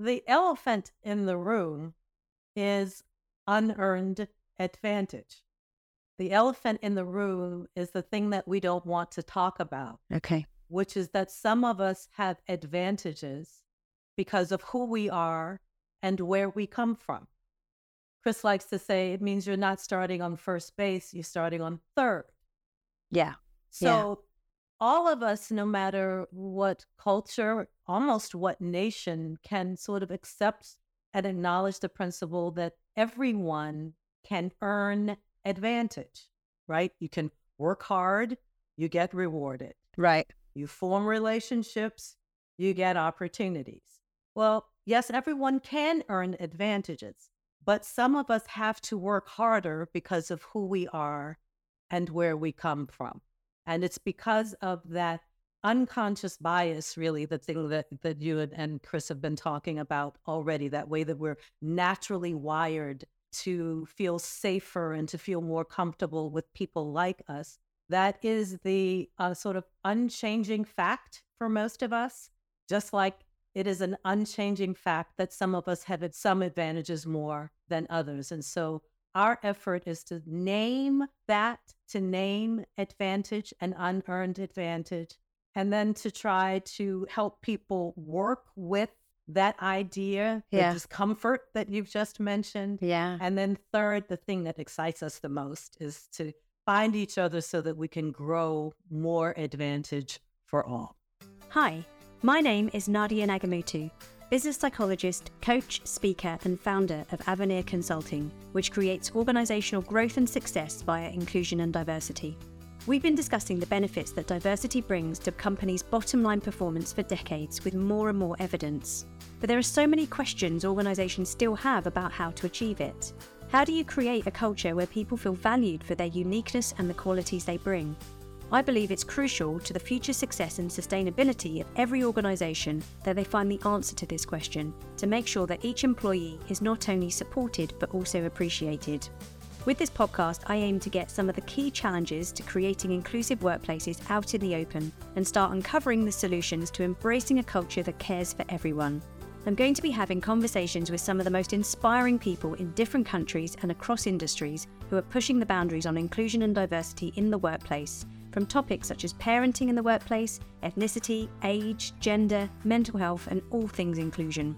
the elephant in the room is unearned advantage. The elephant in the room is the thing that we don't want to talk about. Okay. Which is that some of us have advantages because of who we are and where we come from. Chris likes to say it means you're not starting on first base, you're starting on third. Yeah. So yeah. All of us, no matter what culture, almost what nation, can sort of accept and acknowledge the principle that everyone can earn advantage, right? You can work hard, you get rewarded. Right. You form relationships, you get opportunities. Well, yes, everyone can earn advantages, but some of us have to work harder because of who we are and where we come from. And it's because of that unconscious bias, really, the thing that, that you and Chris have been talking about already, that way that we're naturally wired to feel safer and to feel more comfortable with people like us. That is the uh, sort of unchanging fact for most of us, just like it is an unchanging fact that some of us have some advantages more than others. And so our effort is to name that, to name advantage and unearned advantage, and then to try to help people work with that idea, yeah. the discomfort that you've just mentioned. Yeah. And then third, the thing that excites us the most is to find each other so that we can grow more advantage for all. Hi, my name is Nadia Nagamootoo, business psychologist, coach, speaker, and founder of Avenir Consulting, which creates organizational growth and success via inclusion and diversity. We've been discussing the benefits that diversity brings to companies' bottom line performance for decades with more and more evidence. But there are so many questions organisations still have about how to achieve it. How do you create a culture where people feel valued for their uniqueness and the qualities they bring? I believe it's crucial to the future success and sustainability of every organisation that they find the answer to this question to make sure that each employee is not only supported but also appreciated. With this podcast, I aim to get some of the key challenges to creating inclusive workplaces out in the open and start uncovering the solutions to embracing a culture that cares for everyone. I'm going to be having conversations with some of the most inspiring people in different countries and across industries who are pushing the boundaries on inclusion and diversity in the workplace, from topics such as parenting in the workplace, ethnicity, age, gender, mental health, and all things inclusion.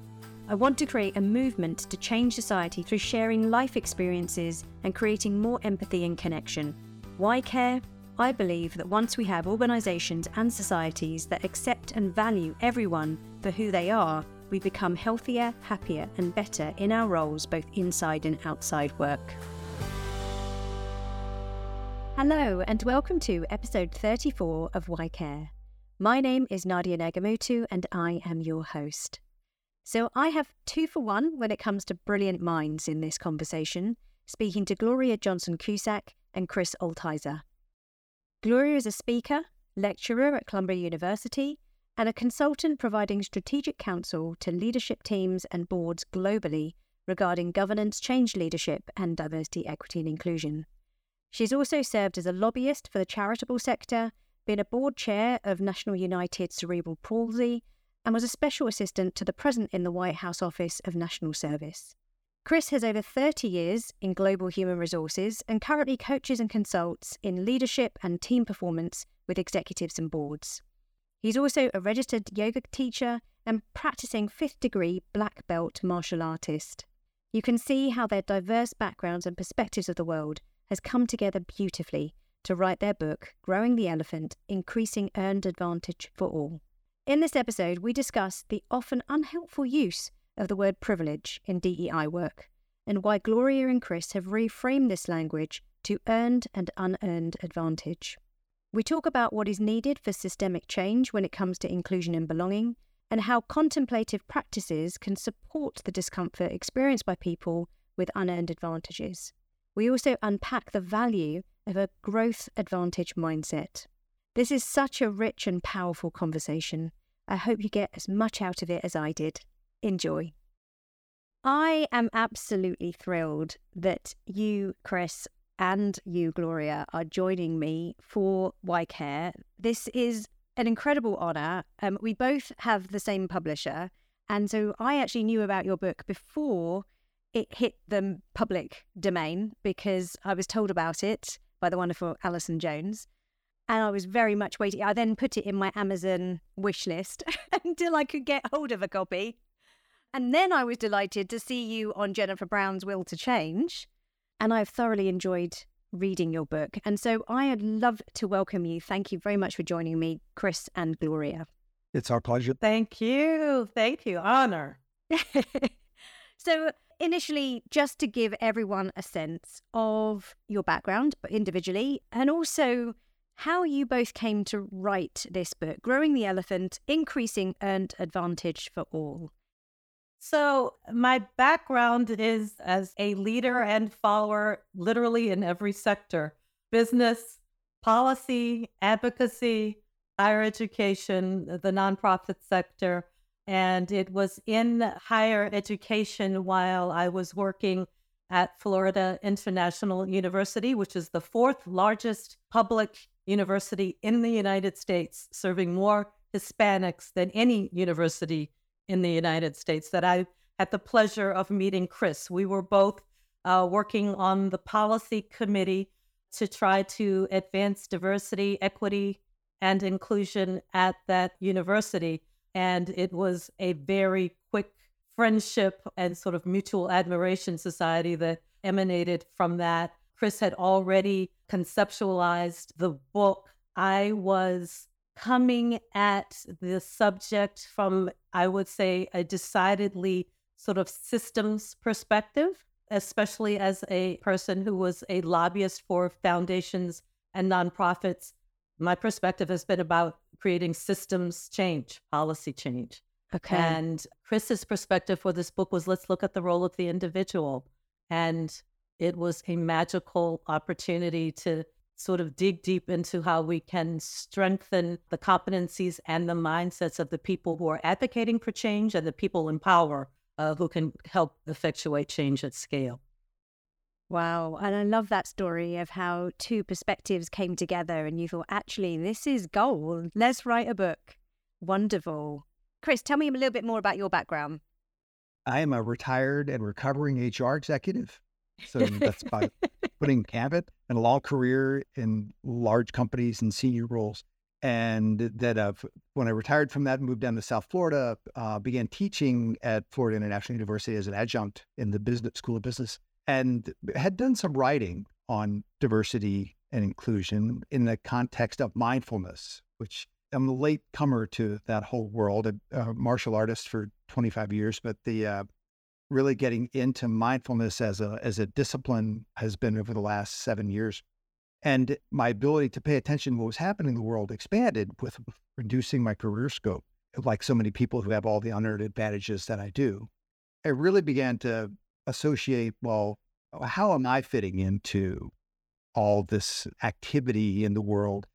I want to create a movement to change society through sharing life experiences and creating more empathy and connection. Why care? I believe that once we have organisations and societies that accept and value everyone for who they are, we become healthier, happier, and better in our roles both inside and outside work. Hello, and welcome to episode 34 of Why Care. My name is Nadia Nagamootoo, and I am your host. So I have two for one when it comes to brilliant minds in this conversation, speaking to Gloria Johnson Cusack and Chris Altizer. Gloria is a speaker, lecturer at Columbia University, and a consultant providing strategic counsel to leadership teams and boards globally regarding governance, change leadership, and diversity, equity, and inclusion. She's also served as a lobbyist for the charitable sector, been a board chair of National United Cerebral Palsy, and was a special assistant to the President in the White House Office of National Service. Chris has over 30 years in global human resources and currently coaches and consults in leadership and team performance with executives and boards. He's also a registered yoga teacher and practicing fifth degree black belt martial artist. You can see how their diverse backgrounds and perspectives of the world has come together beautifully to write their book, Growing the Elephant Increasing Earned Advantage for All. In this episode, we discuss the often unhelpful use of the word privilege in DEI work and why Gloria and Chris have reframed this language to earned and unearned advantage. We talk about what is needed for systemic change when it comes to inclusion and belonging, and how contemplative practices can support the discomfort experienced by people with unearned advantages. We also unpack the value of a growth advantage mindset. This is such a rich and powerful conversation. I hope you get as much out of it as I did. Enjoy. I am absolutely thrilled that you, Chris, and you, Gloria, are joining me for Why Care. This is an incredible honour. Um, we both have the same publisher, And so I actually knew about your book before it hit the public domain because I was told about it by the wonderful Alison Jones. And I was very much waiting. I then put it in my Amazon wish list until I could get hold of a copy. And then I was delighted to see you on Jennifer Brown's Will to Change. And I've thoroughly enjoyed reading your book. And so I'd love to welcome you. Thank you very much for joining me, Chris and Gloria. It's our pleasure. Thank you. Thank you. Honor. so, initially, just to give everyone a sense of your background, individually, and also how you both came to write this book, Growing the Elephant Increasing Earned Advantage for All. So, my background is as a leader and follower, literally in every sector business, policy, advocacy, higher education, the nonprofit sector. And it was in higher education while I was working at Florida International University, which is the fourth largest public university in the United States, serving more Hispanics than any university in the United States that I had the pleasure of meeting Chris. We were both uh, working on the policy committee to try to advance diversity, equity, and inclusion at that university. And it was a very quick friendship and sort of mutual admiration society that emanated from that. Chris had already conceptualized the book. I was coming at the subject from, I would say, a decidedly sort of systems perspective, especially as a person who was a lobbyist for foundations and nonprofits. My perspective has been about creating systems change, policy change. Okay. And Chris's perspective for this book was let's look at the role of the individual. And it was a magical opportunity to sort of dig deep into how we can strengthen the competencies and the mindsets of the people who are advocating for change and the people in power uh, who can help effectuate change at scale. Wow. And I love that story of how two perspectives came together and you thought, actually, this is gold. Let's write a book. Wonderful. Chris, tell me a little bit more about your background. I am a retired and recovering HR executive. So that's by putting Cabot and a long career in large companies and senior roles. And that uh, when I retired from that, moved down to South Florida, uh, began teaching at Florida International University as an adjunct in the business school of business, and had done some writing on diversity and inclusion in the context of mindfulness, which I'm a late comer to that whole world. A, a martial artist for 25 years, but the uh, really getting into mindfulness as a as a discipline has been over the last seven years. And my ability to pay attention to what was happening in the world expanded with reducing my career scope. Like so many people who have all the unearned advantages that I do, I really began to associate, well, uh, how am I fitting into all this activity in the world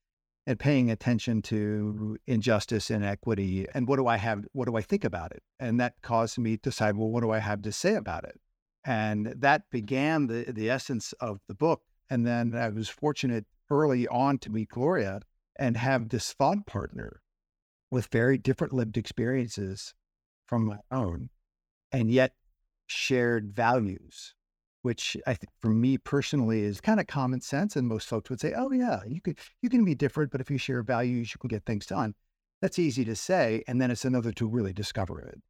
and paying attention to injustice, inequity, and what do I have, what do I think about it? And that caused me to decide, well, what do I have to say about it? And that began the, the essence of the book. And then I was fortunate early on to meet Gloria and have this thought partner with very different lived experiences from my own, and yet shared values which I think for me personally is kind of common sense. And most folks would say, oh, yeah, you could, you can be different, but if you share values, you can get things done. That's easy to say. And then it's another to really discover it.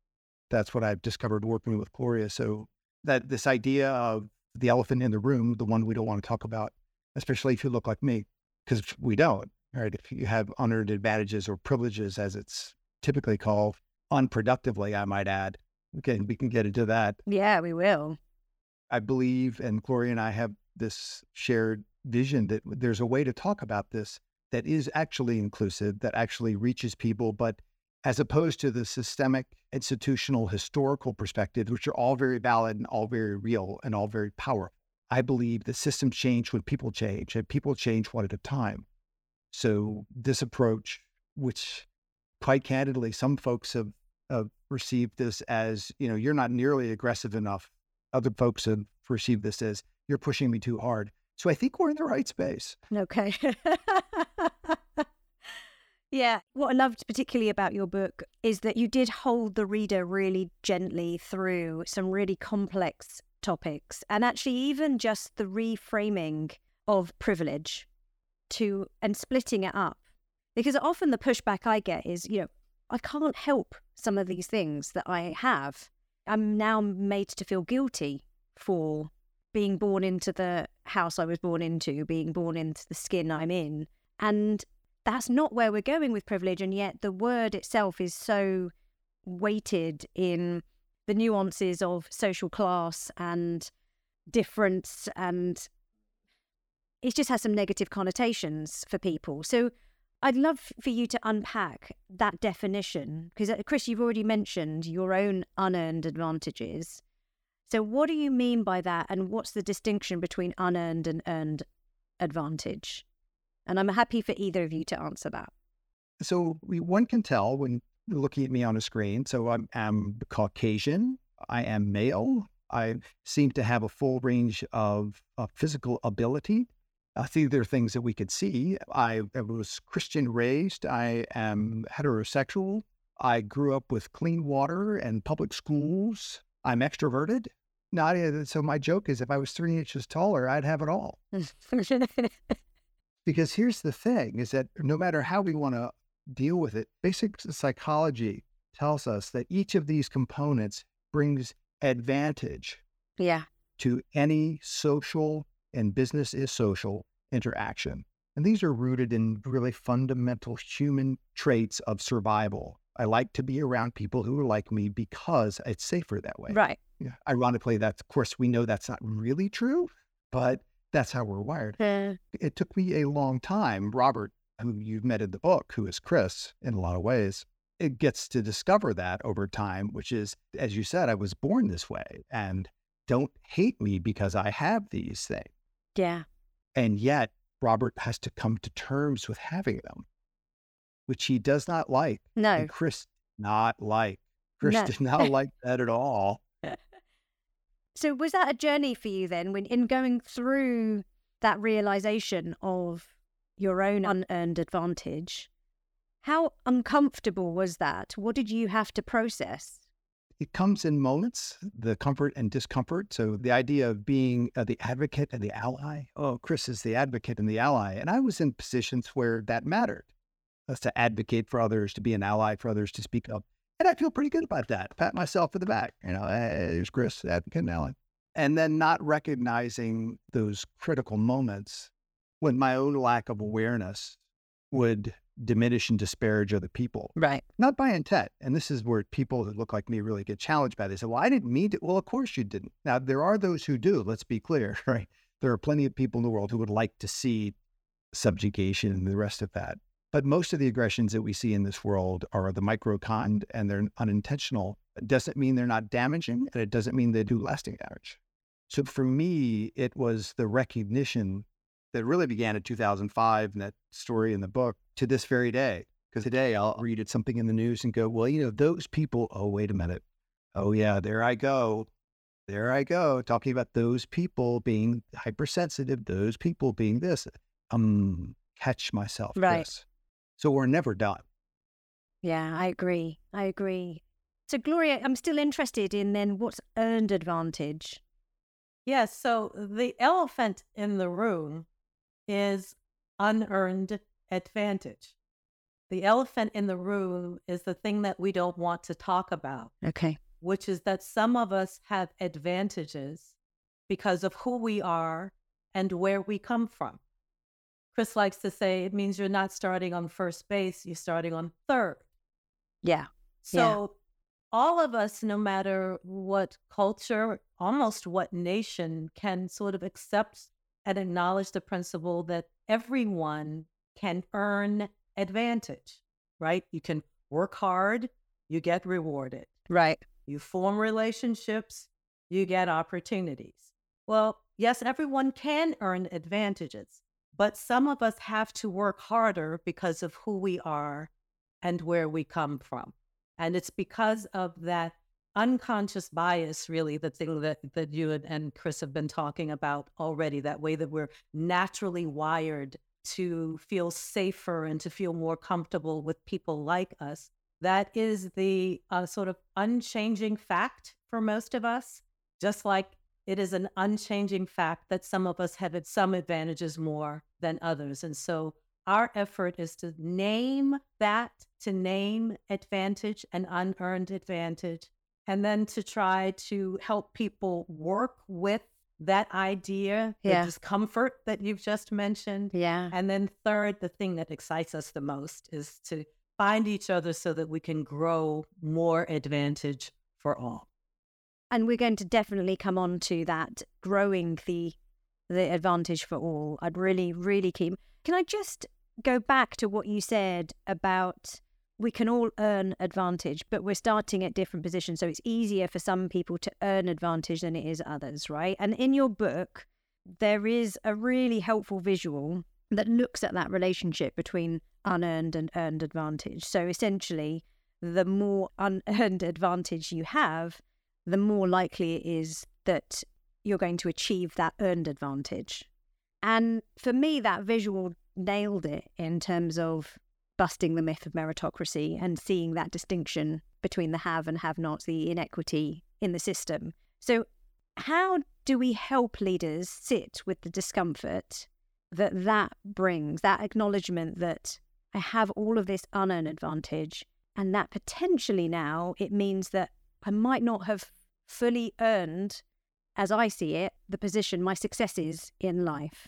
That's what I've discovered working with Gloria. So that this idea of the elephant in the room, the one we don't want to talk about, especially if you look like me, because we don't, right? If you have unearned advantages or privileges, as it's typically called, unproductively, I might add. Okay, we can get into that. Yeah, we will. I believe, and Gloria and I have this shared vision that there's a way to talk about this that is actually inclusive, that actually reaches people, but as opposed to the systemic, institutional, historical perspectives, which are all very valid and all very real and all very powerful. I believe the systems change when people change, and people change one at a time. So, this approach, which quite candidly, some folks have, have received this as, you know, you're not nearly aggressive enough other folks have perceived this as you're pushing me too hard. So I think we're in the right space. Okay. Yeah. What I loved particularly about your book is that you did hold the reader really gently through some really complex topics and actually even just the reframing of privilege to and splitting it up. Because often the pushback I get is, you know, I can't help some of these things that I have. I'm now made to feel guilty for being born into the house I was born into, being born into the skin I'm in. And that's not where we're going with privilege. And yet the word itself is so weighted in the nuances of social class and difference and it just has some negative connotations for people. So I'd love for you to unpack that definition because, uh, Chris, you've already mentioned your own unearned advantages. So, what do you mean by that? And what's the distinction between unearned and earned advantage? And I'm happy for either of you to answer that. So, we, one can tell when looking at me on a screen. So, I'm, I'm Caucasian, I am male, I seem to have a full range of, of physical ability. Uh, I think there are things that we could see. I, I was Christian raised. I am heterosexual. I grew up with clean water and public schools. I'm extroverted. Nadia, so my joke is if I was three inches taller, I'd have it all. because here's the thing is that no matter how we want to deal with it, basic psychology tells us that each of these components brings advantage yeah. to any social and business is social interaction. And these are rooted in really fundamental human traits of survival. I like to be around people who are like me because it's safer that way. Right. Yeah. Ironically, that's, of course, we know that's not really true, but that's how we're wired. It took me a long time. Robert, who you've met in the book, who is Chris in a lot of ways, it gets to discover that over time, which is, as you said, I was born this way and don't hate me because I have these things. Yeah. And yet, Robert has to come to terms with having them, which he does not like. No. And Chris not like. Chris No. did not like that at all. So was that a journey for you then when in going through that realization of your own unearned advantage? How uncomfortable was that? What did you have to process? It comes in moments, the comfort and discomfort. So the idea of being uh, the advocate and the ally. Oh, Chris is the advocate and the ally. And I was in positions where that mattered. Us to advocate for others, to be an ally for others, to speak up. And I feel pretty good about that. Pat myself in the back. You know, hey, there's Chris, advocate and ally. And then not recognizing those critical moments when my own lack of awareness would diminish and disparage other people Right. not by intent. And this is where people who look like me really get challenged by this. Well, I didn't mean to. Well, of course you didn't. Now, there are those who do. Let's be clear, right? There are plenty of people in the world who would like to see subjugation and the rest of that. But most of the aggressions that we see in this world are the micro kind and they're unintentional. It doesn't mean they're not damaging and it doesn't mean they do lasting damage. So for me, it was the recognition that really began in 2005 and that story in the book to this very day. Because today I'll read it something in the news and go, well, you know, those people, oh, wait a minute. Oh, yeah, there I go. There I go, talking about those people being hypersensitive, those people being this. Um, catch myself. Right. Chris. So we're never done. Yeah, I agree. I agree. So Gloria, I'm still interested in then what's earned advantage. Yes. So the elephant in the room is unearned advantage. The elephant in the room is the thing that we don't want to talk about, Okay. which is that some of us have advantages because of who we are and where we come from. Chris likes to say it means you're not starting on first base, you're starting on third. Yeah. So, all of us, no matter what culture, almost what nation, can sort of accept and acknowledge the principle that everyone can earn advantage, right? You can work hard, you get rewarded. Right. You form relationships, you get opportunities. Well, yes, everyone can earn advantages, but some of us have to work harder because of who we are and where we come from. And it's because of that unconscious bias, really, the thing that, that you and, Chris have been talking about already, that way that we're naturally wired to feel safer and to feel more comfortable with people like us. That is the uh, sort of unchanging fact for most of us, just like it is an unchanging fact that some of us have some advantages more than others. And so our effort is to name that, to name advantage and unearned advantage, and then to try to help people work with that idea, Yeah. the discomfort that you've just mentioned. Yeah. And then, third, the thing that excites us the most is to find each other so that we can grow more advantage for all. And we're going to definitely come on to that growing the the advantage for all. I'd really, really keep Can I just go back to what you said about we can all earn advantage, but we're starting at different positions. So it's easier for some people to earn advantage than it is others, right? And in your book, there is a really helpful visual that looks at that relationship between unearned and earned advantage. So essentially, the more unearned advantage you have, the more likely it is that you're going to achieve that earned advantage. And for me, that visual nailed it in terms of busting the myth of meritocracy and seeing that distinction between the have and have nots, the inequity in the system. So, how do we help leaders sit with the discomfort that that brings, that acknowledgement that I have all of this unearned advantage, and that potentially now it means that I might not have fully earned, as I see it, the position, my successes in life.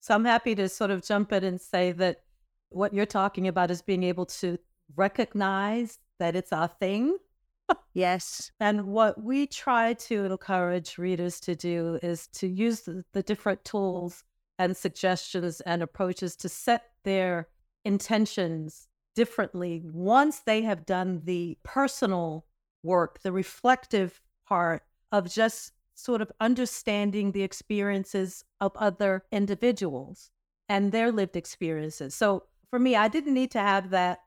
So I'm happy to sort of jump in and say that what you're talking about is being able to recognize that it's our thing. Yes. And what we try to encourage readers to do is to use the, the different tools and suggestions and approaches to set their intentions differently once they have done the personal work, the reflective part of just sort of understanding the experiences of other individuals and their lived experiences. So for me, I didn't need to have that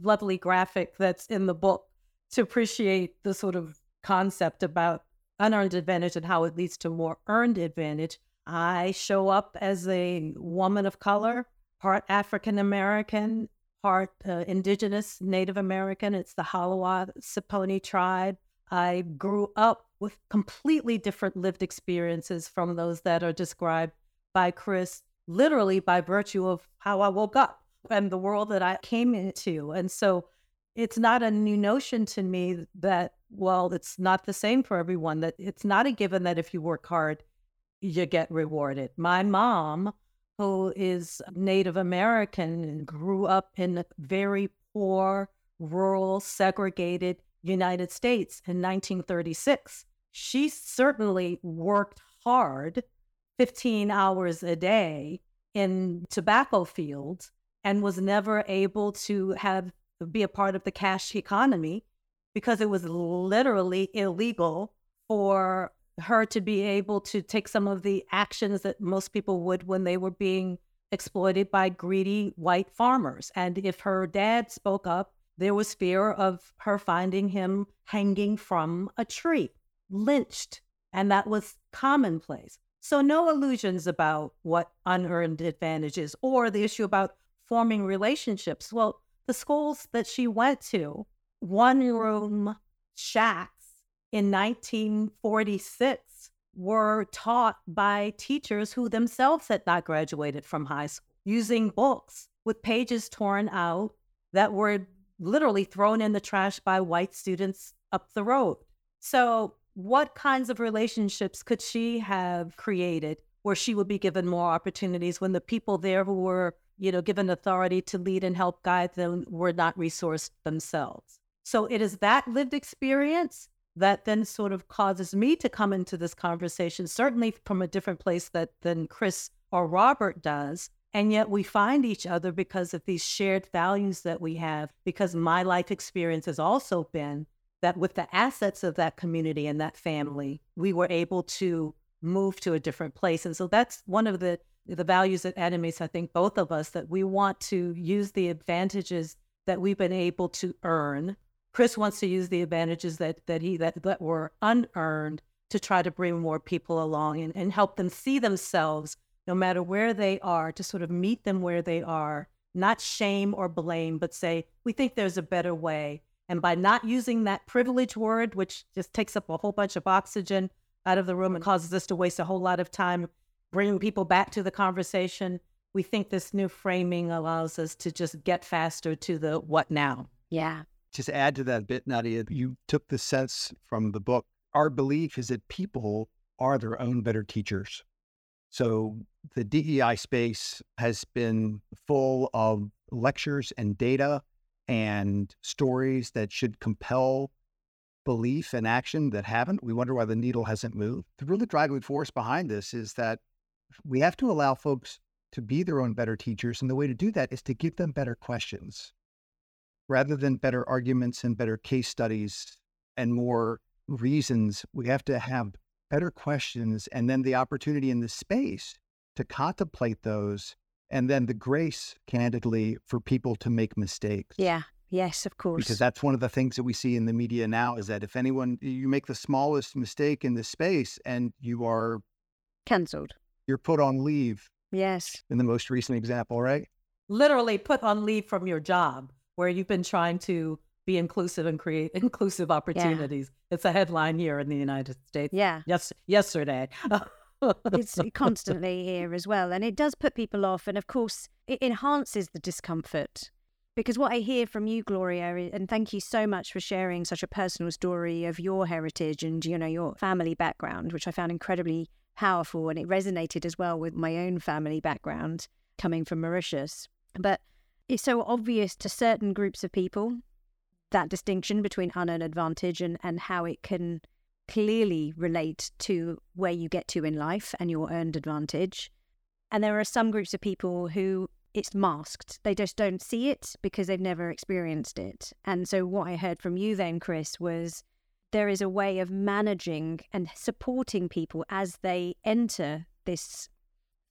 lovely graphic that's in the book to appreciate the sort of concept about unearned advantage and how it leads to more earned advantage. I show up as a woman of color, part African American, part uh, indigenous Native American. It's the Haliwa Saponi tribe. I grew up with completely different lived experiences from those that are described by Chris, literally by virtue of how I woke up and the world that I came into. And so it's not a new notion to me that, well, it's not the same for everyone, that it's not a given that if you work hard, you get rewarded. My mom, who is Native American and grew up in a very poor, rural, segregated United States in 1936, she certainly worked hard 15 hours a day in tobacco fields and was never able to have be a part of the cash economy because it was literally illegal for her to be able to take some of the actions that most people would when they were being exploited by greedy white farmers. And if her dad spoke up, there was fear of her finding him hanging from a tree, lynched. And that was commonplace. So, no illusions about what unearned advantage is or the issue about forming relationships. Well, the schools that she went to, one mm-hmm. room shacks in 1946, were taught by teachers who themselves had not graduated from high school, using books with pages torn out that were literally thrown in the trash by white students up the road. So, what kinds of relationships could she have created where she would be given more opportunities when the people there who were you know, given authority to lead and help guide them were not resourced themselves. So it is that lived experience that then sort of causes me to come into this conversation, certainly from a different place that than Chris or Robert does. And yet we find each other because of these shared values that we have, because my life experience has also been that with the assets of that community and that family, we were able to move to a different place. And so that's one of the the values that animates, I think, both of us, that we want to use the advantages that we've been able to earn. Chris wants to use the advantages that that he that, that were unearned to try to bring more people along and, and help them see themselves no matter where they are, to sort of meet them where they are, not shame or blame, but say, we think there's a better way. And by not using that privilege word, which just takes up a whole bunch of oxygen out of the room and causes us to waste a whole lot of time bringing people back to the conversation, we think this new framing allows us to just get faster to the what now. Yeah. Just add to that bit, Nadia, you took the sense from the book. Our belief is that people are their own better teachers. So the DEI space has been full of lectures and data and stories that should compel belief and action that haven't. We wonder why the needle hasn't moved. The really driving force behind this is that we have to allow folks to be their own better teachers. And the way to do that is to give them better questions rather than better arguments and better case studies and more reasons. We have to have better questions and then the opportunity in the space to contemplate those and then the grace candidly for people to make mistakes yeah yes of course because that's one of the things that we see in the media now is that if anyone you make the smallest mistake in this space and you are cancelled you're put on leave yes in the most recent example right literally put on leave from your job where you've been trying to be inclusive and create inclusive opportunities. Yeah. It's a headline here in the United States. Yeah. Yes, yesterday. it's constantly here as well. And it does put people off. And of course, it enhances the discomfort. Because what I hear from you, Gloria, and thank you so much for sharing such a personal story of your heritage and, you know, your family background, which I found incredibly powerful. And it resonated as well with my own family background coming from Mauritius. But it's so obvious to certain groups of people that distinction between unearned advantage and, and how it can clearly relate to where you get to in life and your earned advantage. And there are some groups of people who it's masked. They just don't see it because they've never experienced it. And so, what I heard from you then, Chris, was there is a way of managing and supporting people as they enter this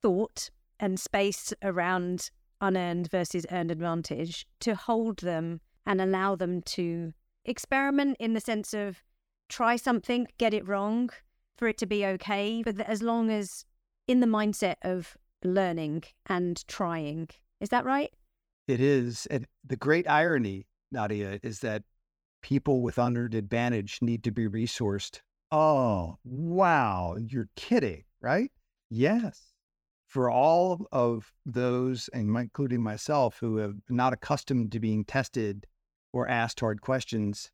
thought and space around unearned versus earned advantage to hold them and allow them to experiment in the sense of try something, get it wrong, for it to be okay. But as long as in the mindset of learning and trying. Is that right? It is. And the great irony, Nadia, is that people with unearned advantage need to be resourced. Oh, wow. You're kidding, right? Yes. For all of those, and including myself, who have not accustomed to being tested or asked hard questions,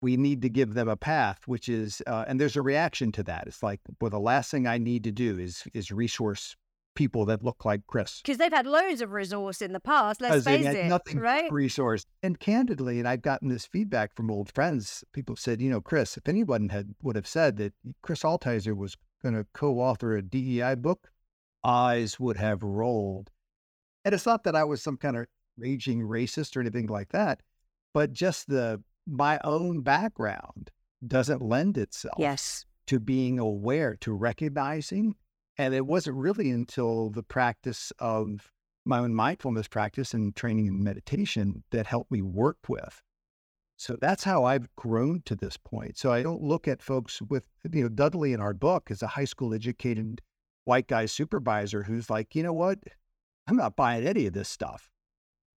we need to give them a path, which is, uh, and there's a reaction to that. It's like, well, the last thing I need to do is is resource people that look like Chris because they've had loads of resource in the past. Let's face it, nothing right? Resource and candidly, and I've gotten this feedback from old friends. People said, you know, Chris, if anyone had would have said that Chris Altizer was going to co-author a DEI book, eyes would have rolled. And it's not that I was some kind of raging racist or anything like that but just the my own background doesn't lend itself yes to being aware to recognizing and it wasn't really until the practice of my own mindfulness practice and training in meditation that helped me work with so that's how I've grown to this point. So I don't look at folks with, you know, Dudley in our book as a high school educated white guy supervisor who's like, you know what? I'm not buying any of this stuff.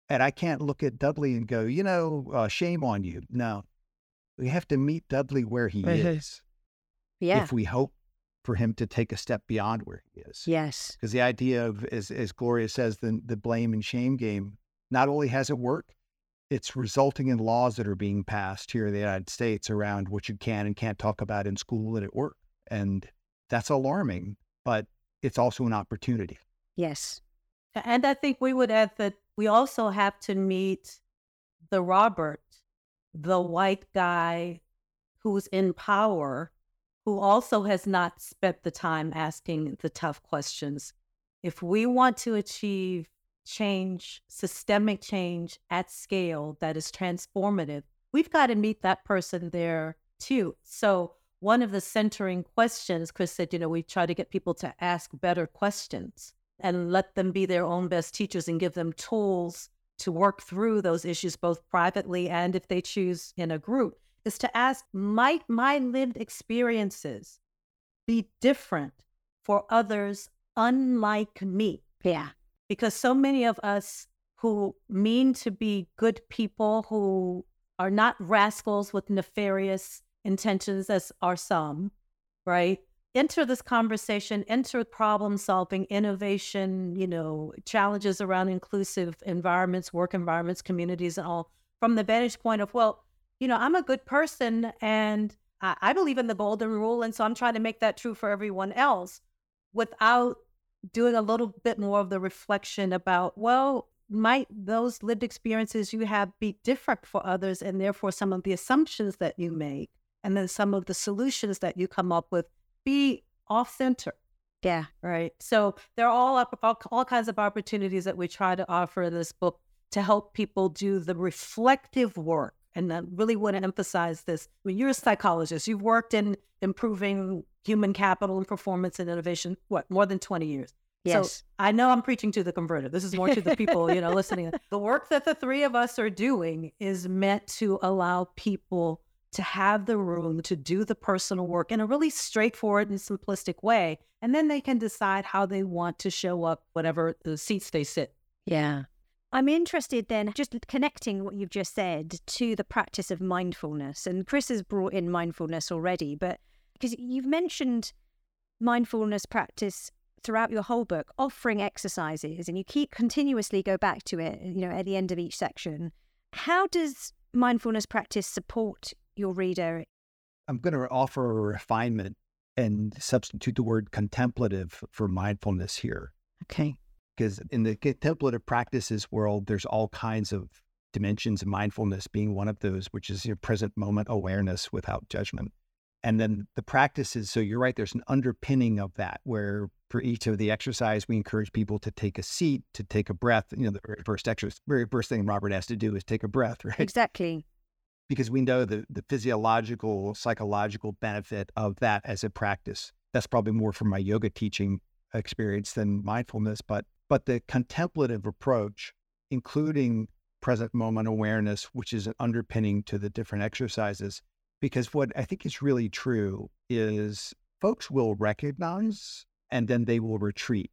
And I can't look at Dudley and go, you know, uh, shame on you. No, we have to meet Dudley where he mm-hmm. is. Yeah. If we hope for him to take a step beyond where he is. Yes. Because the idea of, as, as Gloria says, the, the blame and shame game not only has it worked, it's resulting in laws that are being passed here in the United States around what you can and can't talk about in school and at work. And that's alarming, but it's also an opportunity. Yes. And I think we would add that we also have to meet the Robert, the white guy who's in power, who also has not spent the time asking the tough questions. If we want to achieve change, systemic change at scale that is transformative, we've got to meet that person there too. So, one of the centering questions, Chris said, you know, we try to get people to ask better questions and let them be their own best teachers and give them tools to work through those issues, both privately and if they choose in a group, is to ask might my lived experiences be different for others unlike me. Yeah. Because so many of us who mean to be good people, who are not rascals with nefarious intentions, as are some, right? Enter this conversation, enter problem solving, innovation, you know, challenges around inclusive environments, work environments, communities, and all from the vantage point of, well, you know, I'm a good person and I, I believe in the golden rule. And so I'm trying to make that true for everyone else without doing a little bit more of the reflection about, well, might those lived experiences you have be different for others and therefore some of the assumptions that you make and then some of the solutions that you come up with be off center yeah right so there are all, all all kinds of opportunities that we try to offer in this book to help people do the reflective work and I really want to emphasize this. When you're a psychologist, you've worked in improving human capital and performance and innovation, what, more than 20 years. Yes. So I know I'm preaching to the converted. This is more to the people, you know, listening. The work that the three of us are doing is meant to allow people to have the room to do the personal work in a really straightforward and simplistic way. And then they can decide how they want to show up, whatever the seats they sit. Yeah. I'm interested then, just connecting what you've just said to the practice of mindfulness. And Chris has brought in mindfulness already, but because you've mentioned mindfulness practice throughout your whole book, offering exercises, and you keep continuously go back to it, you know, at the end of each section. How does mindfulness practice support your reader? I'm going to offer a refinement and substitute the word contemplative for mindfulness here. Okay. Because in the contemplative practices world, there's all kinds of dimensions of mindfulness being one of those, which is your present moment awareness without judgment. And then the practices, so you're right, there's an underpinning of that where for each of the exercise, we encourage people to take a seat, to take a breath. You know, the very first exercise, very first thing Robert has to do is take a breath, right? Exactly. Because we know the, the physiological, psychological benefit of that as a practice. That's probably more from my yoga teaching experience than mindfulness, but but the contemplative approach, including present moment awareness, which is an underpinning to the different exercises, because what I think is really true is folks will recognize and then they will retreat,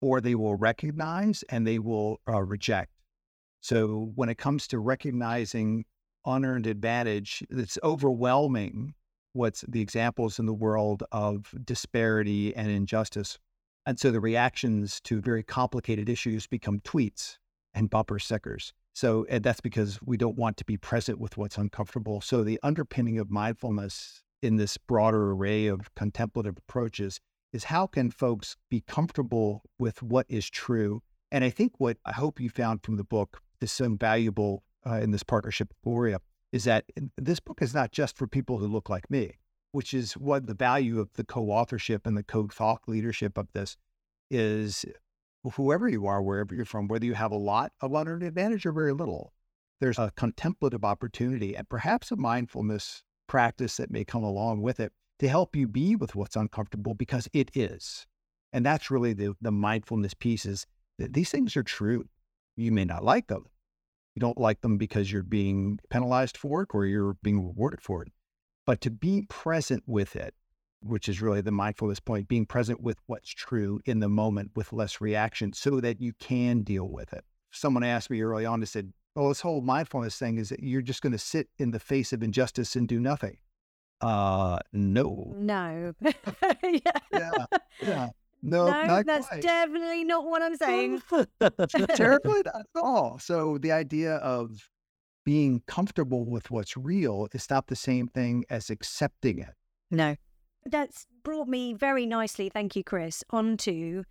or they will recognize and they will uh, reject. So when it comes to recognizing unearned advantage, it's overwhelming what's the examples in the world of disparity and injustice. And so the reactions to very complicated issues become tweets and bumper stickers. So that's because we don't want to be present with what's uncomfortable. So the underpinning of mindfulness in this broader array of contemplative approaches is how can folks be comfortable with what is true? And I think what I hope you found from the book is so valuable uh, in this partnership with Gloria is that this book is not just for people who look like me, which is what the value of the co-authorship and the co-thought leadership of this is whoever you are, wherever you're from, whether you have a lot of unearned advantage or very little, there's a contemplative opportunity and perhaps a mindfulness practice that may come along with it to help you be with what's uncomfortable because it is. And that's really the, the mindfulness piece is that these things are true. You may not like them. You don't like them because you're being penalized for it or you're being rewarded for it. But to be present with it which is really the mindfulness point, being present with what's true in the moment with less reaction so that you can deal with it. Someone asked me early on, they said, well, this whole mindfulness thing is that you're just going to sit in the face of injustice and do nothing. Uh, no. No. yeah. yeah. Yeah. No, no that's quite. definitely not what I'm saying. Terribly not at all. So the idea of being comfortable with what's real is not the same thing as accepting it. No that's brought me very nicely, thank you, Chris, onto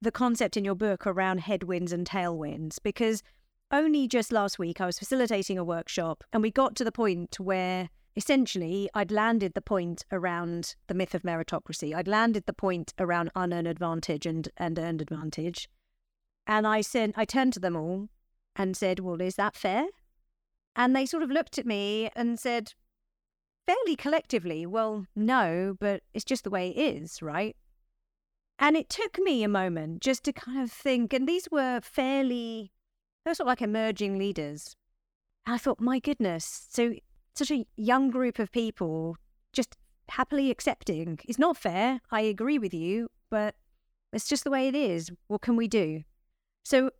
the concept in your book around headwinds and tailwinds. Because only just last week I was facilitating a workshop and we got to the point where essentially I'd landed the point around the myth of meritocracy. I'd landed the point around unearned advantage and, and earned advantage. And I said, I turned to them all and said, Well, is that fair? And they sort of looked at me and said, fairly collectively, well, no, but it's just the way it is, right? And it took me a moment just to kind of think, and these were fairly, they were sort of like emerging leaders. And I thought, my goodness, so such a young group of people just happily accepting It's not fair. I agree with you, but It's just the way it is. What can we do? So,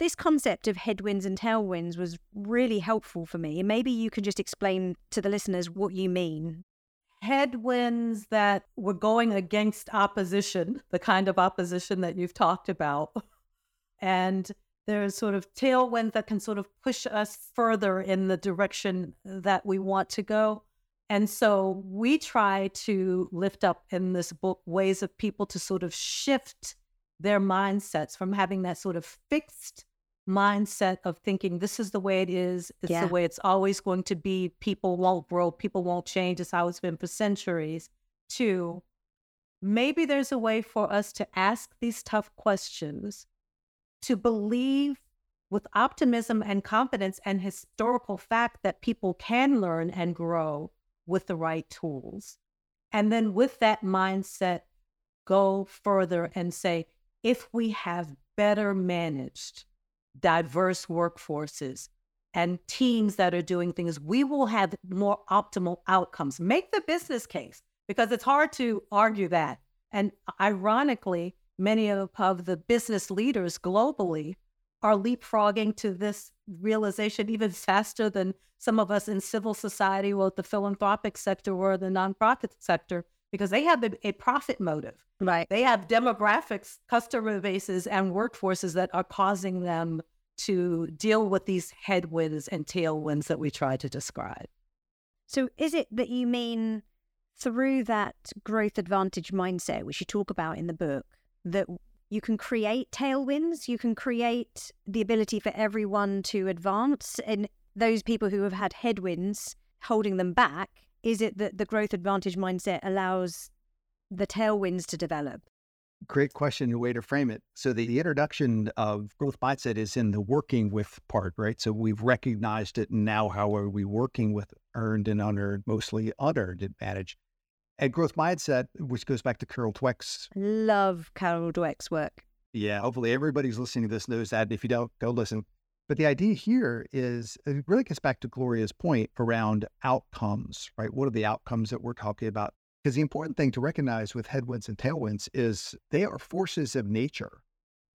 this concept of headwinds and tailwinds was really helpful for me. And maybe you can just explain to the listeners what you mean. Headwinds that were going against opposition, the kind of opposition that you've talked about. And there's sort of tailwinds that can sort of push us further in the direction that we want to go. And so we try to lift up in this book ways of people to sort of shift their mindsets from having that sort of fixed mindset of thinking this is the way it is, it's yeah. the way it's always going to be, people won't grow, people won't change, it's how it's been for centuries, to maybe there's a way for us to ask these tough questions, to believe with optimism and confidence and historical fact that people can learn and grow with the right tools. And then with that mindset, go further and say, if we have better managed diverse workforces and teams that are doing things, we will have more optimal outcomes. Make the business case because it's hard to argue that. And ironically, many of, of the business leaders globally are leapfrogging to this realization even faster than some of us in civil society or the philanthropic sector or the nonprofit sector because they have a, a profit motive. Right. They have demographics, customer bases, and workforces that are causing them to deal with these headwinds and tailwinds that we try to describe. So, is it that you mean through that growth advantage mindset, which you talk about in the book, that you can create tailwinds, you can create the ability for everyone to advance, and those people who have had headwinds holding them back? Is it that the growth advantage mindset allows the tailwinds to develop? Great question, a way to frame it. So the introduction of growth mindset is in the working with part, right? So we've recognized it. And now how are we working with earned and unearned, mostly unearned advantage? And growth mindset, which goes back to Carol Dweck's. Love Carol Dweck's work. Yeah, hopefully everybody's listening to this knows that. If you don't, go listen. But the idea here is uh, it really gets back to Gloria's point around outcomes, right? What are the outcomes that we're talking about? Because the important thing to recognize with headwinds and tailwinds is they are forces of nature.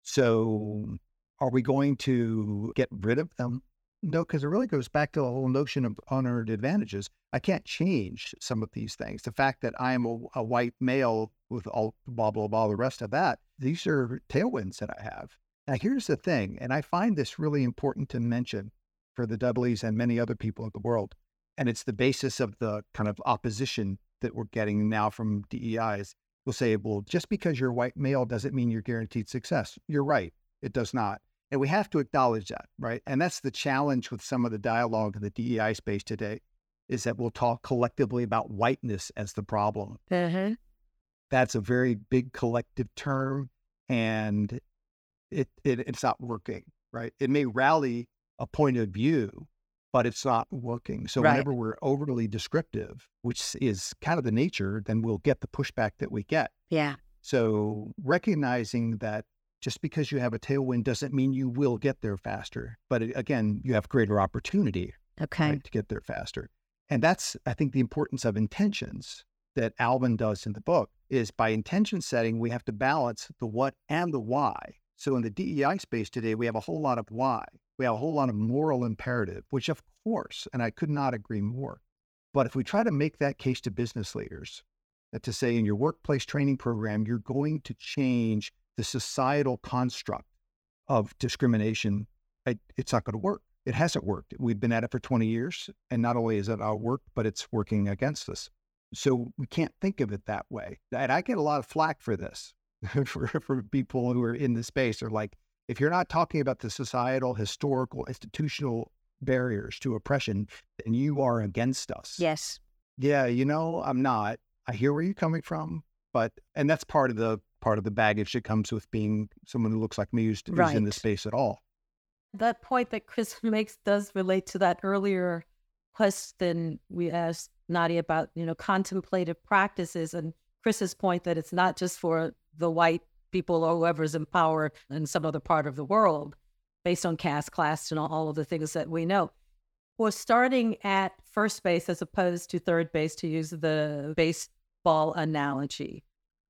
So are we going to get rid of them? No, because it really goes back to the whole notion of unearned advantages. I can't change some of these things. The fact that I am a, a white male with all blah, blah, blah, the rest of that, these are tailwinds that I have. Now, here's the thing, and I find this really important to mention for the Dudleys and many other people in the world. And it's the basis of the kind of opposition that we're getting now from DEIs. We'll say, well, just because you're white male doesn't mean you're guaranteed success. You're right. It does not. And we have to acknowledge that, right? And that's the challenge with some of the dialogue in the DEI space today is that we'll talk collectively about whiteness as the problem. Mm-hmm. That's a very big collective term and it, it it's not working, right? It may rally a point of view, but it's not working. So right. whenever we're overly descriptive, which is kind of the nature, then we'll get the pushback that we get. Yeah. So recognizing that just because you have a tailwind doesn't mean you will get there faster. But again, you have greater opportunity okay. Right, to get there faster. And that's, I think, the importance of intentions that Alvin does in the book is by intention setting, we have to balance the what and the why. So in the DEI space today, we have a whole lot of why. We have a whole lot of moral imperative, which of course, and I could not agree more. But if we try to make that case to business leaders, that to say in your workplace training program, you're going to change the societal construct of discrimination, it, it's not going to work. It hasn't worked. We've been at it for 20 years. And not only is it not work, but it's working against us. So we can't think of it that way. And I get a lot of flack for this for, for people who are in the space. Are like, if you're not talking about the societal, historical, institutional barriers to oppression, then you are against us. Yes. Yeah, you know, I'm not. I hear where you're coming from, but and that's part of the part of the baggage that comes with being someone who looks like me who's, who's in the space at all. That point that Chris makes does relate to that earlier question we asked Nadia about, you know, contemplative practices and Chris's point that it's not just for the white people or whoever's in power in some other part of the world based on caste, class, and all of the things that we know. We're starting at first base as opposed to third base, to use the baseball analogy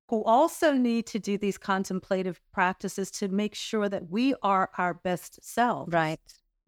who also need to do these contemplative practices to make sure that we are our best selves. Right.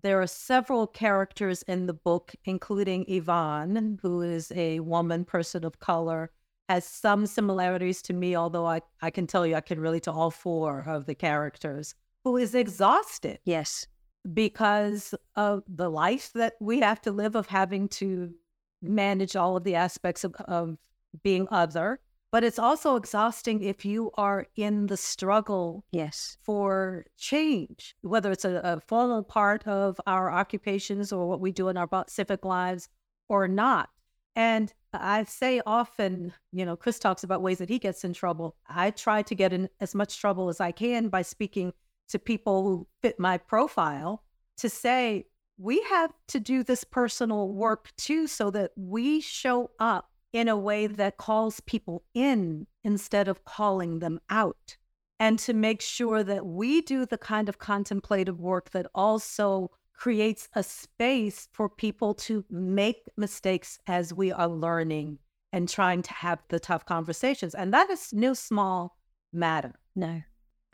There are several characters in the book, including Yvonne, who is a woman, person of color, has some similarities to me, although I, I can tell you I can relate to all four of the characters, who is exhausted. Yes. Because of the life that we have to live, of having to manage all of the aspects of, of being other. But it's also exhausting if you are in the struggle Yes. for change, whether it's a, a full part of our occupations or what we do in our civic lives or not. And I say often, you know, Chris talks about ways that he gets in trouble. I try to get in as much trouble as I can by speaking to people who fit my profile to say, we have to do this personal work too, so that we show up in a way that calls people in instead of calling them out. And to make sure that we do the kind of contemplative work that also creates a space for people to make mistakes as we are learning and trying to have the tough conversations. And that is no small matter. No.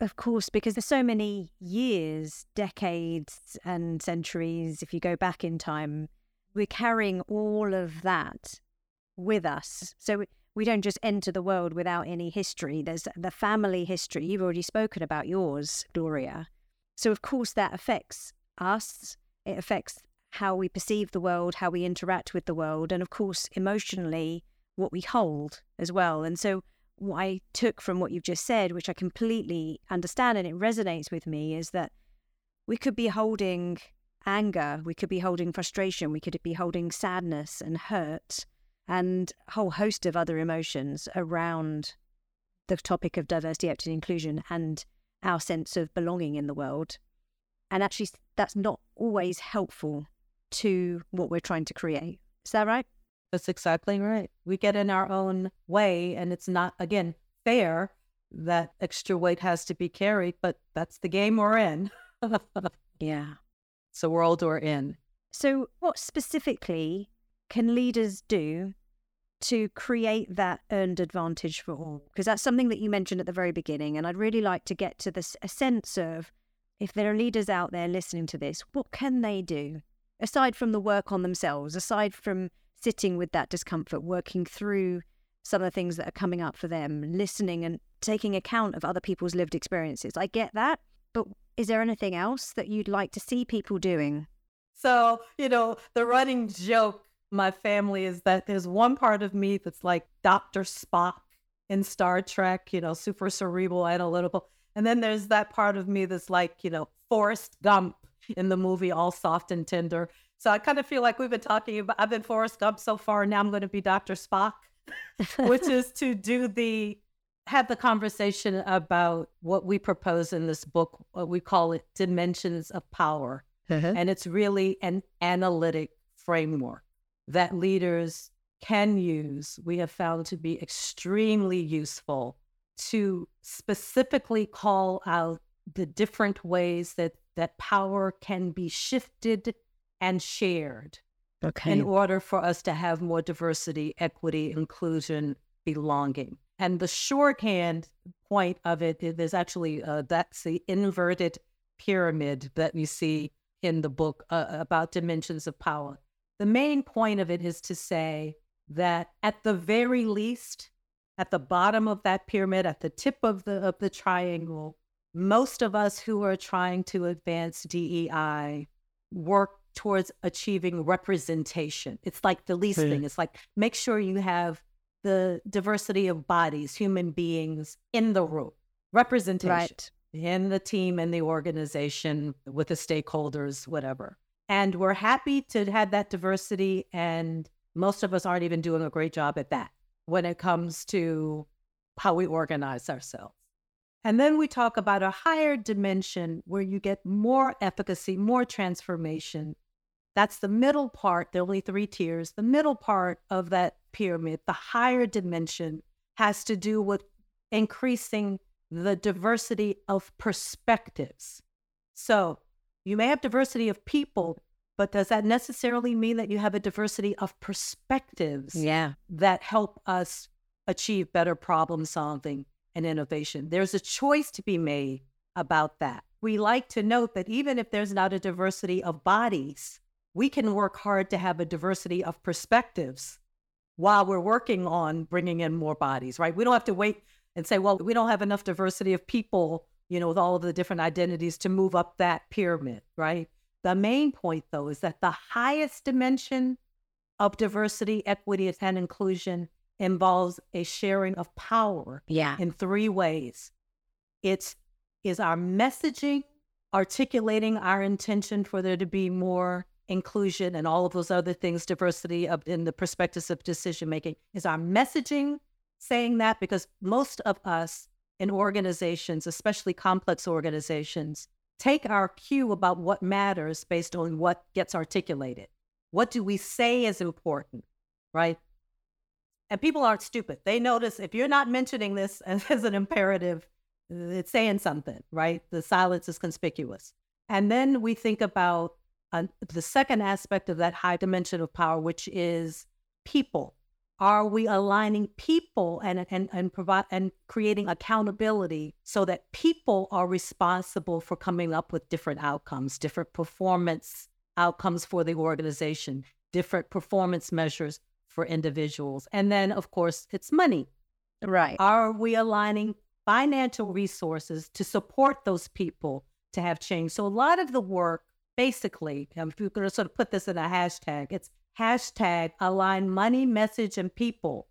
Of course, because there's so many years, decades, and centuries, if you go back in time, we're carrying all of that with us. So we- don't just enter the world without any history. There's the family history. You've already spoken about yours, Gloria. So, of course, that affects us. It affects how we perceive the world, how we interact with the world, and of course, emotionally, what we hold as well. And so, what I took from what you've just said, which I completely understand and it resonates with me, is that we could be holding anger, we could be holding frustration, we could be holding sadness and hurt and a whole host of other emotions around the topic of diversity, equity, and inclusion and our sense of belonging in the world. And actually, that's not always helpful to what we're trying to create. Is that right? That's exactly right. We get in our own way, and it's not, again, fair that extra weight has to be carried, but that's the game we're in. Yeah. it's the world we're in. So, what specifically can leaders do to create that earned advantage for all? Because that's something that you mentioned at the very beginning. And I'd really like to get to this a sense of if there are leaders out there listening to this, what can they do aside from the work on themselves, aside from sitting with that discomfort, working through some of the things that are coming up for them, listening and taking account of other people's lived experiences? I get that. But is there anything else that you'd like to see people doing? So, you know, the running joke, my family, is that there's one part of me that's like Dr. Spock in Star Trek, you know, super cerebral, analytical. And then there's that part of me that's like, you know, Forrest Gump in the movie All Soft and Tender. So I kind of feel like we've been talking about, I've been Forrest Gump so far. Now I'm going to be Dr. Spock, which is to do the, have the conversation about what we propose in this book. What we call it dimensions of power. Uh-huh. And it's really an analytic framework that leaders can use, we have found to be extremely useful to specifically call out the different ways that, that power can be shifted and shared Okay. in order for us to have more diversity, equity, inclusion, belonging. And the shorthand point of it is actually uh, that's the inverted pyramid that we see in the book uh, about dimensions of power. The main point of it is to say that at the very least, at the bottom of that pyramid, at the tip of the of the triangle, most of us who are trying to advance DEI work towards achieving representation. It's like the least Yeah. thing. It's like make sure you have the diversity of bodies, human beings in the room, representation Right. in the team and the organization with the stakeholders, whatever. And we're happy to have that diversity. And most of us aren't even doing a great job at that when it comes to how we organize ourselves. And then we talk about a higher dimension where you get more efficacy, more transformation. That's the middle part. Are only three tiers. The middle part of that pyramid, the higher dimension, has to do with increasing the diversity of perspectives. So you may have diversity of people, but does that necessarily mean that you have a diversity of perspectives Yeah. that help us achieve better problem solving and innovation. There's a choice to be made about that. We like to note that even if there's not a diversity of bodies, we can work hard to have a diversity of perspectives while we're working on bringing in more bodies, right? We don't have to wait and say, well, we don't have enough diversity of people, you know, with all of the different identities to move up that pyramid, right? The main point, though, is that the highest dimension of diversity, equity, and inclusion involves a sharing of power yeah. in three ways. It's is our messaging articulating our intention for there to be more inclusion and all of those other things, diversity of in the perspectives of decision making. Is our messaging saying that? Because most of us in organizations, especially complex organizations, take our cue about what matters based on what gets articulated. What do we say is important, right? And people aren't stupid. They notice if you're not mentioning this as an imperative, it's saying something, right? The silence is conspicuous. And then we think about uh, the second aspect of that high dimension of power, which is people. Are we aligning people and and and provide and creating accountability so that people are responsible for coming up with different outcomes, different performance outcomes for the organization, different performance measures for individuals, and then of course it's money. Right. Are we aligning financial resources to support those people to have change? So a lot of the work basically, if you're going to sort of put this in a hashtag, it's hashtag align money, message, and people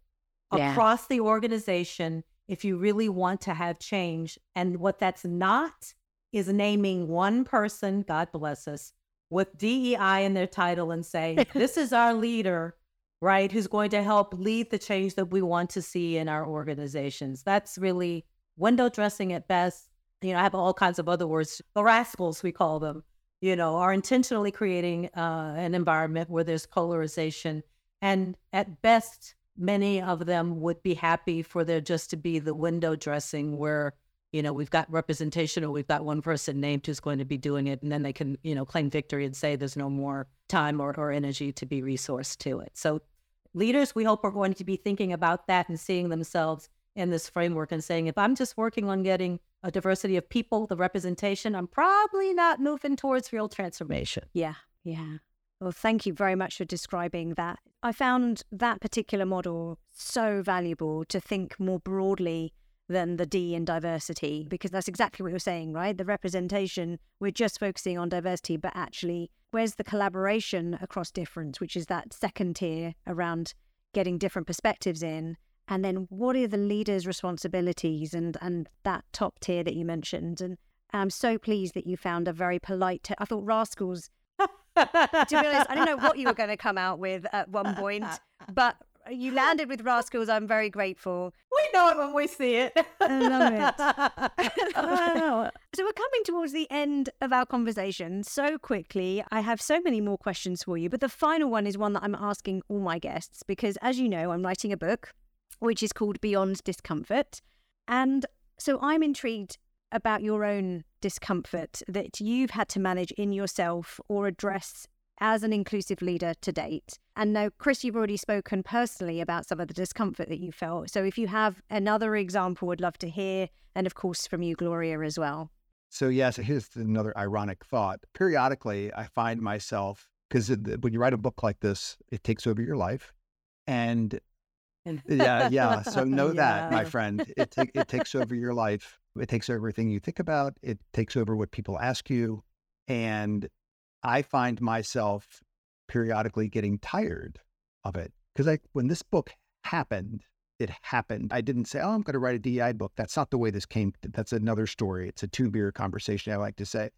yeah. across the organization if you really want to have change. And what that's not is naming one person, God bless us, with DEI in their title and say, this is our leader, right, who's going to help lead the change that we want to see in our organizations. That's really window dressing at best. You know, I have all kinds of other words, the rascals, we call them you know, are intentionally creating uh, an environment where there's polarization. And at best, many of them would be happy for there just to be the window dressing where, you know, we've got representation or we've got one person named who's going to be doing it. And then they can, you know, claim victory and say there's no more time or, or energy to be resourced to it. So leaders, we hope are going to be thinking about that and seeing themselves in this framework and saying, if I'm just working on getting a diversity of people, the representation, I'm probably not moving towards real transformation. Yeah, yeah. Well, thank you very much for describing that. I found that particular model so valuable to think more broadly than the D in diversity, because that's exactly what you're saying, right? The representation, we're just focusing on diversity, but actually, where's the collaboration across difference, which is that second tier around getting different perspectives in and then what are the leaders' responsibilities and and that top tier that you mentioned and I'm so pleased that you found a very polite. T- I thought rascals. to be honest, I didn't know what you were going to come out with at one point, but you landed with rascals. I'm very grateful. We know it when we see it. I love it. so we're coming towards the end of our conversation so quickly. I have so many more questions for you, but the final one is one that I'm asking all my guests because, as you know, I'm writing a book which is called Beyond Discomfort. And so I'm intrigued about your own discomfort that you've had to manage in yourself or address as an inclusive leader to date. And now, Chris, you've already spoken personally about some of the discomfort that you felt. So if you have another example, would love to hear. And of course, from you, Gloria, as well. So, yes, here's another ironic thought. Periodically, I find myself, because when you write a book like this, it takes over your life. And yeah, yeah. So know yeah. that, my friend. It it takes over your life. It takes over everything you think about. It takes over what people ask you, and I find myself periodically getting tired of it because I when this book happened, it happened. I didn't say, "Oh, I'm going to write a DEI book." That's not the way this came. That's another story. It's a two beer conversation. I like to say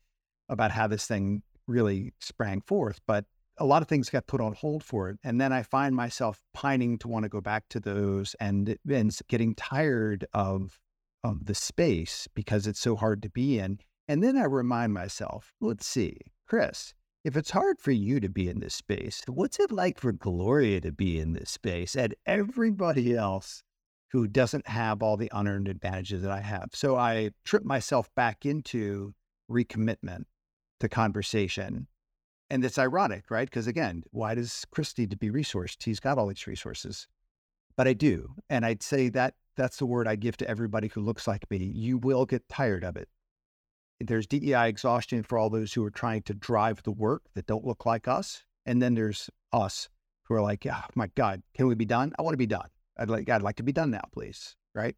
about how this thing really sprang forth, but a lot of things got put on hold for it. And then I find myself pining to want to go back to those and, and getting tired of, of the space because it's so hard to be in. And then I remind myself, let's see, Chris, if it's hard for you to be in this space, what's it like for Gloria to be in this space and everybody else who doesn't have all the unearned advantages that I have? So I trip myself back into recommitment to conversation and it's ironic, right? Because again, why does Chris need to be resourced? He's got all these resources. But I do. And I'd say that That's the word I give to everybody who looks like me. You will get tired of it. There's DEI exhaustion for all those who are trying to drive the work that don't look like us. And then there's us who are like, oh my God, can we be done? I want to be done. I'd like, I'd like to be done now, please. Right.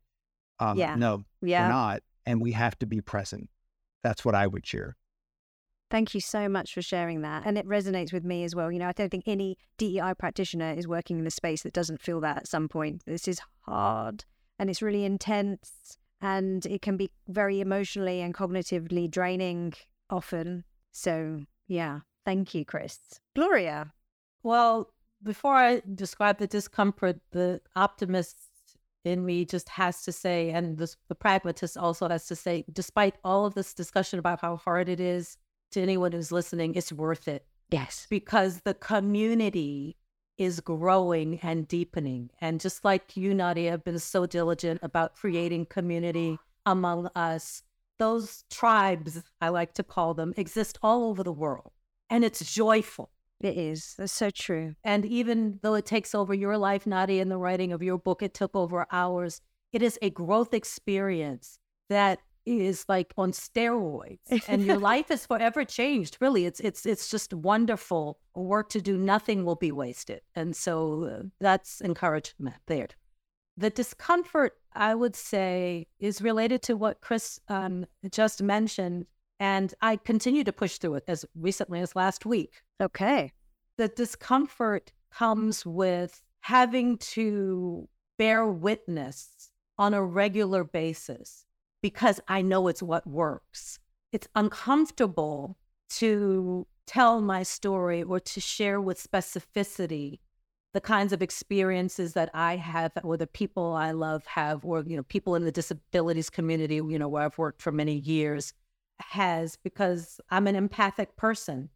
Um, Yeah. No, Yeah. we're not. And we have to be present. That's what I would share. Thank you so much for sharing that. And it resonates with me as well. You know, I don't think any DEI practitioner is working in a space that doesn't feel that at some point. This is hard and it's really intense and it can be very emotionally and cognitively draining often. So, yeah, thank you, Chris. Gloria. Well, before I describe the discomfort, the optimist in me just has to say, and this, the pragmatist also has to say, despite all of this discussion about how hard it is to anyone who's listening, it's worth it Yes. because the community is growing and deepening. And just like you, Nadia, have been so diligent about creating community among us, those tribes, I like to call them, exist all over the world. And it's joyful. It is. That's so true. And even though it takes over your life, Nadia, in the writing of your book, it took over ours. It is a growth experience that is like on steroids, and your life is forever changed. Really, it's it's it's just wonderful work to do. Nothing will be wasted, and so uh, that's encouragement there. The discomfort, I would say, is related to what Chris um, just mentioned, and I continue to push through it as recently as last week Okay. the discomfort comes with having to bear witness on a regular basis because I know it's what works. It's uncomfortable to tell my story or to share with specificity the kinds of experiences that I have or the people I love have or you know people in the disabilities community you know where I've worked for many years has because I'm an empathic person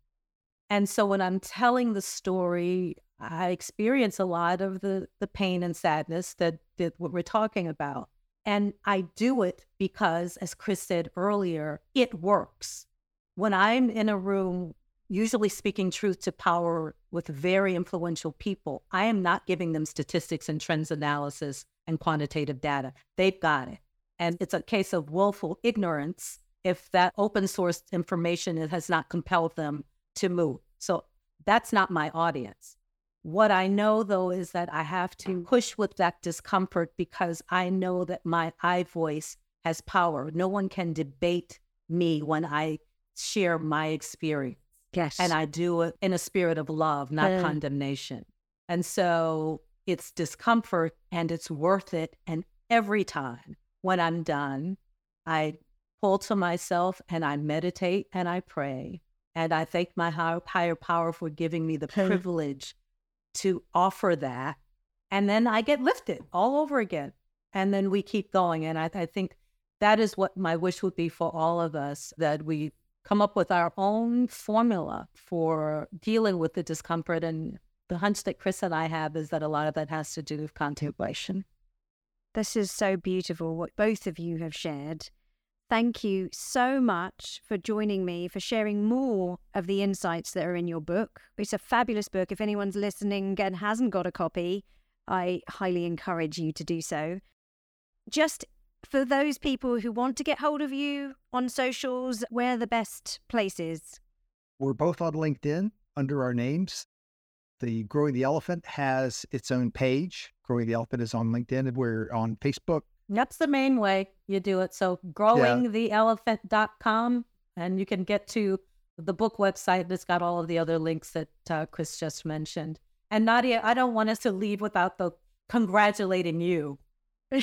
and so when I'm telling the story, I experience a lot of the the pain and sadness that, that what we're talking about. And I do it because, as Chris said earlier, it works. When I'm in a room, usually speaking truth to power with very influential people, I am not giving them statistics and trends analysis and quantitative data. They've got it. And it's a case of willful ignorance if that open source information has not compelled them to move. So that's not my audience. What I know though is that I have to push with that discomfort because I know that my I voice has power. No one can debate me when I share my experience. Yes. And I do it in a spirit of love, not Mm. condemnation. And so it's discomfort and it's worth it. And every time when I'm done, I pull to myself and I meditate and I pray. And I thank my higher, higher power for giving me the privilege to offer that. And then I get lifted all over again. And then we keep going. And I, I think that is what my wish would be for all of us that we come up with our own formula for dealing with the discomfort. And the hunch that Chris and I have is that a lot of that has to do with contemplation. This is so beautiful what both of you have shared. Thank you so much for joining me, for sharing more of the insights that are in your book. It's a fabulous book. If anyone's listening and hasn't got a copy, I highly encourage you to do so. Just for those people who want to get hold of you on socials, where are the best places? We're both on LinkedIn under our names. The Growing the Elephant has its own page. Growing the Elephant is on LinkedIn. and We're on Facebook. That's the main way you do it. So growingtheelephant.com and you can get to the book website that's got all of the other links that uh, Chris just mentioned. And Nadia, I don't want us to leave without the congratulating you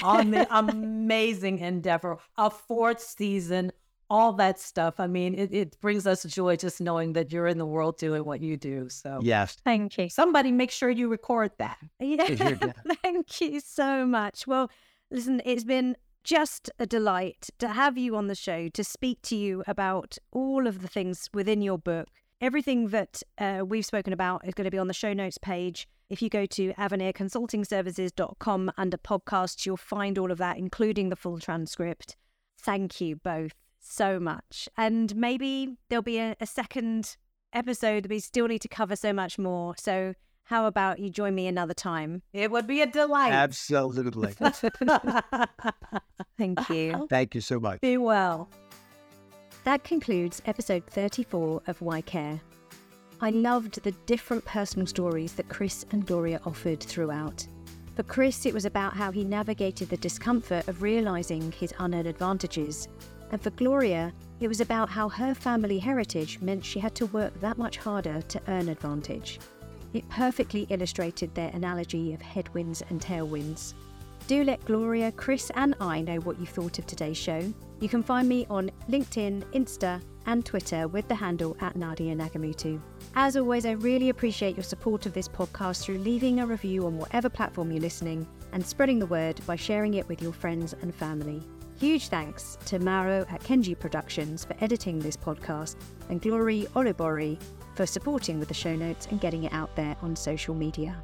on the amazing endeavor, a fourth season, all that stuff. I mean, it, it brings us joy just knowing that you're in the world doing what you do. So Yes. Thank you. somebody make sure you record that. Yeah. Yeah. Thank you so much. Well, listen, it's been just a delight to have you on the show to speak to you about all of the things within your book. Everything that uh, we've spoken about is going to be on the show notes page. If you go to avenirconsultingservices.com under podcasts, you'll find all of that, including the full transcript. Thank you both so much. And maybe there'll be a, a second episode. That we still need to cover so much more. So how about you join me another time? It would be a delight. Absolutely. Thank you. Thank you so much. be well. That concludes episode 34 of Why Care. I loved the different personal stories that Chris and Gloria offered throughout. For Chris, it was about how he navigated the discomfort of realizing his unearned advantages. And for Gloria, it was about how her family heritage meant she had to work that much harder to earn advantage. It perfectly illustrated their analogy of headwinds and tailwinds. Do let Gloria, Chris, and I know what you thought of today's show. You can find me on LinkedIn, Insta, and Twitter with the handle at Nadia Nagamootoo. As always, I really appreciate your support of this podcast through leaving a review on whatever platform you're listening and spreading the word by sharing it with your friends and family. Huge thanks to Maro at Kenji Productions for editing this podcast and Glory Olibori for supporting with the show notes and getting it out there on social media.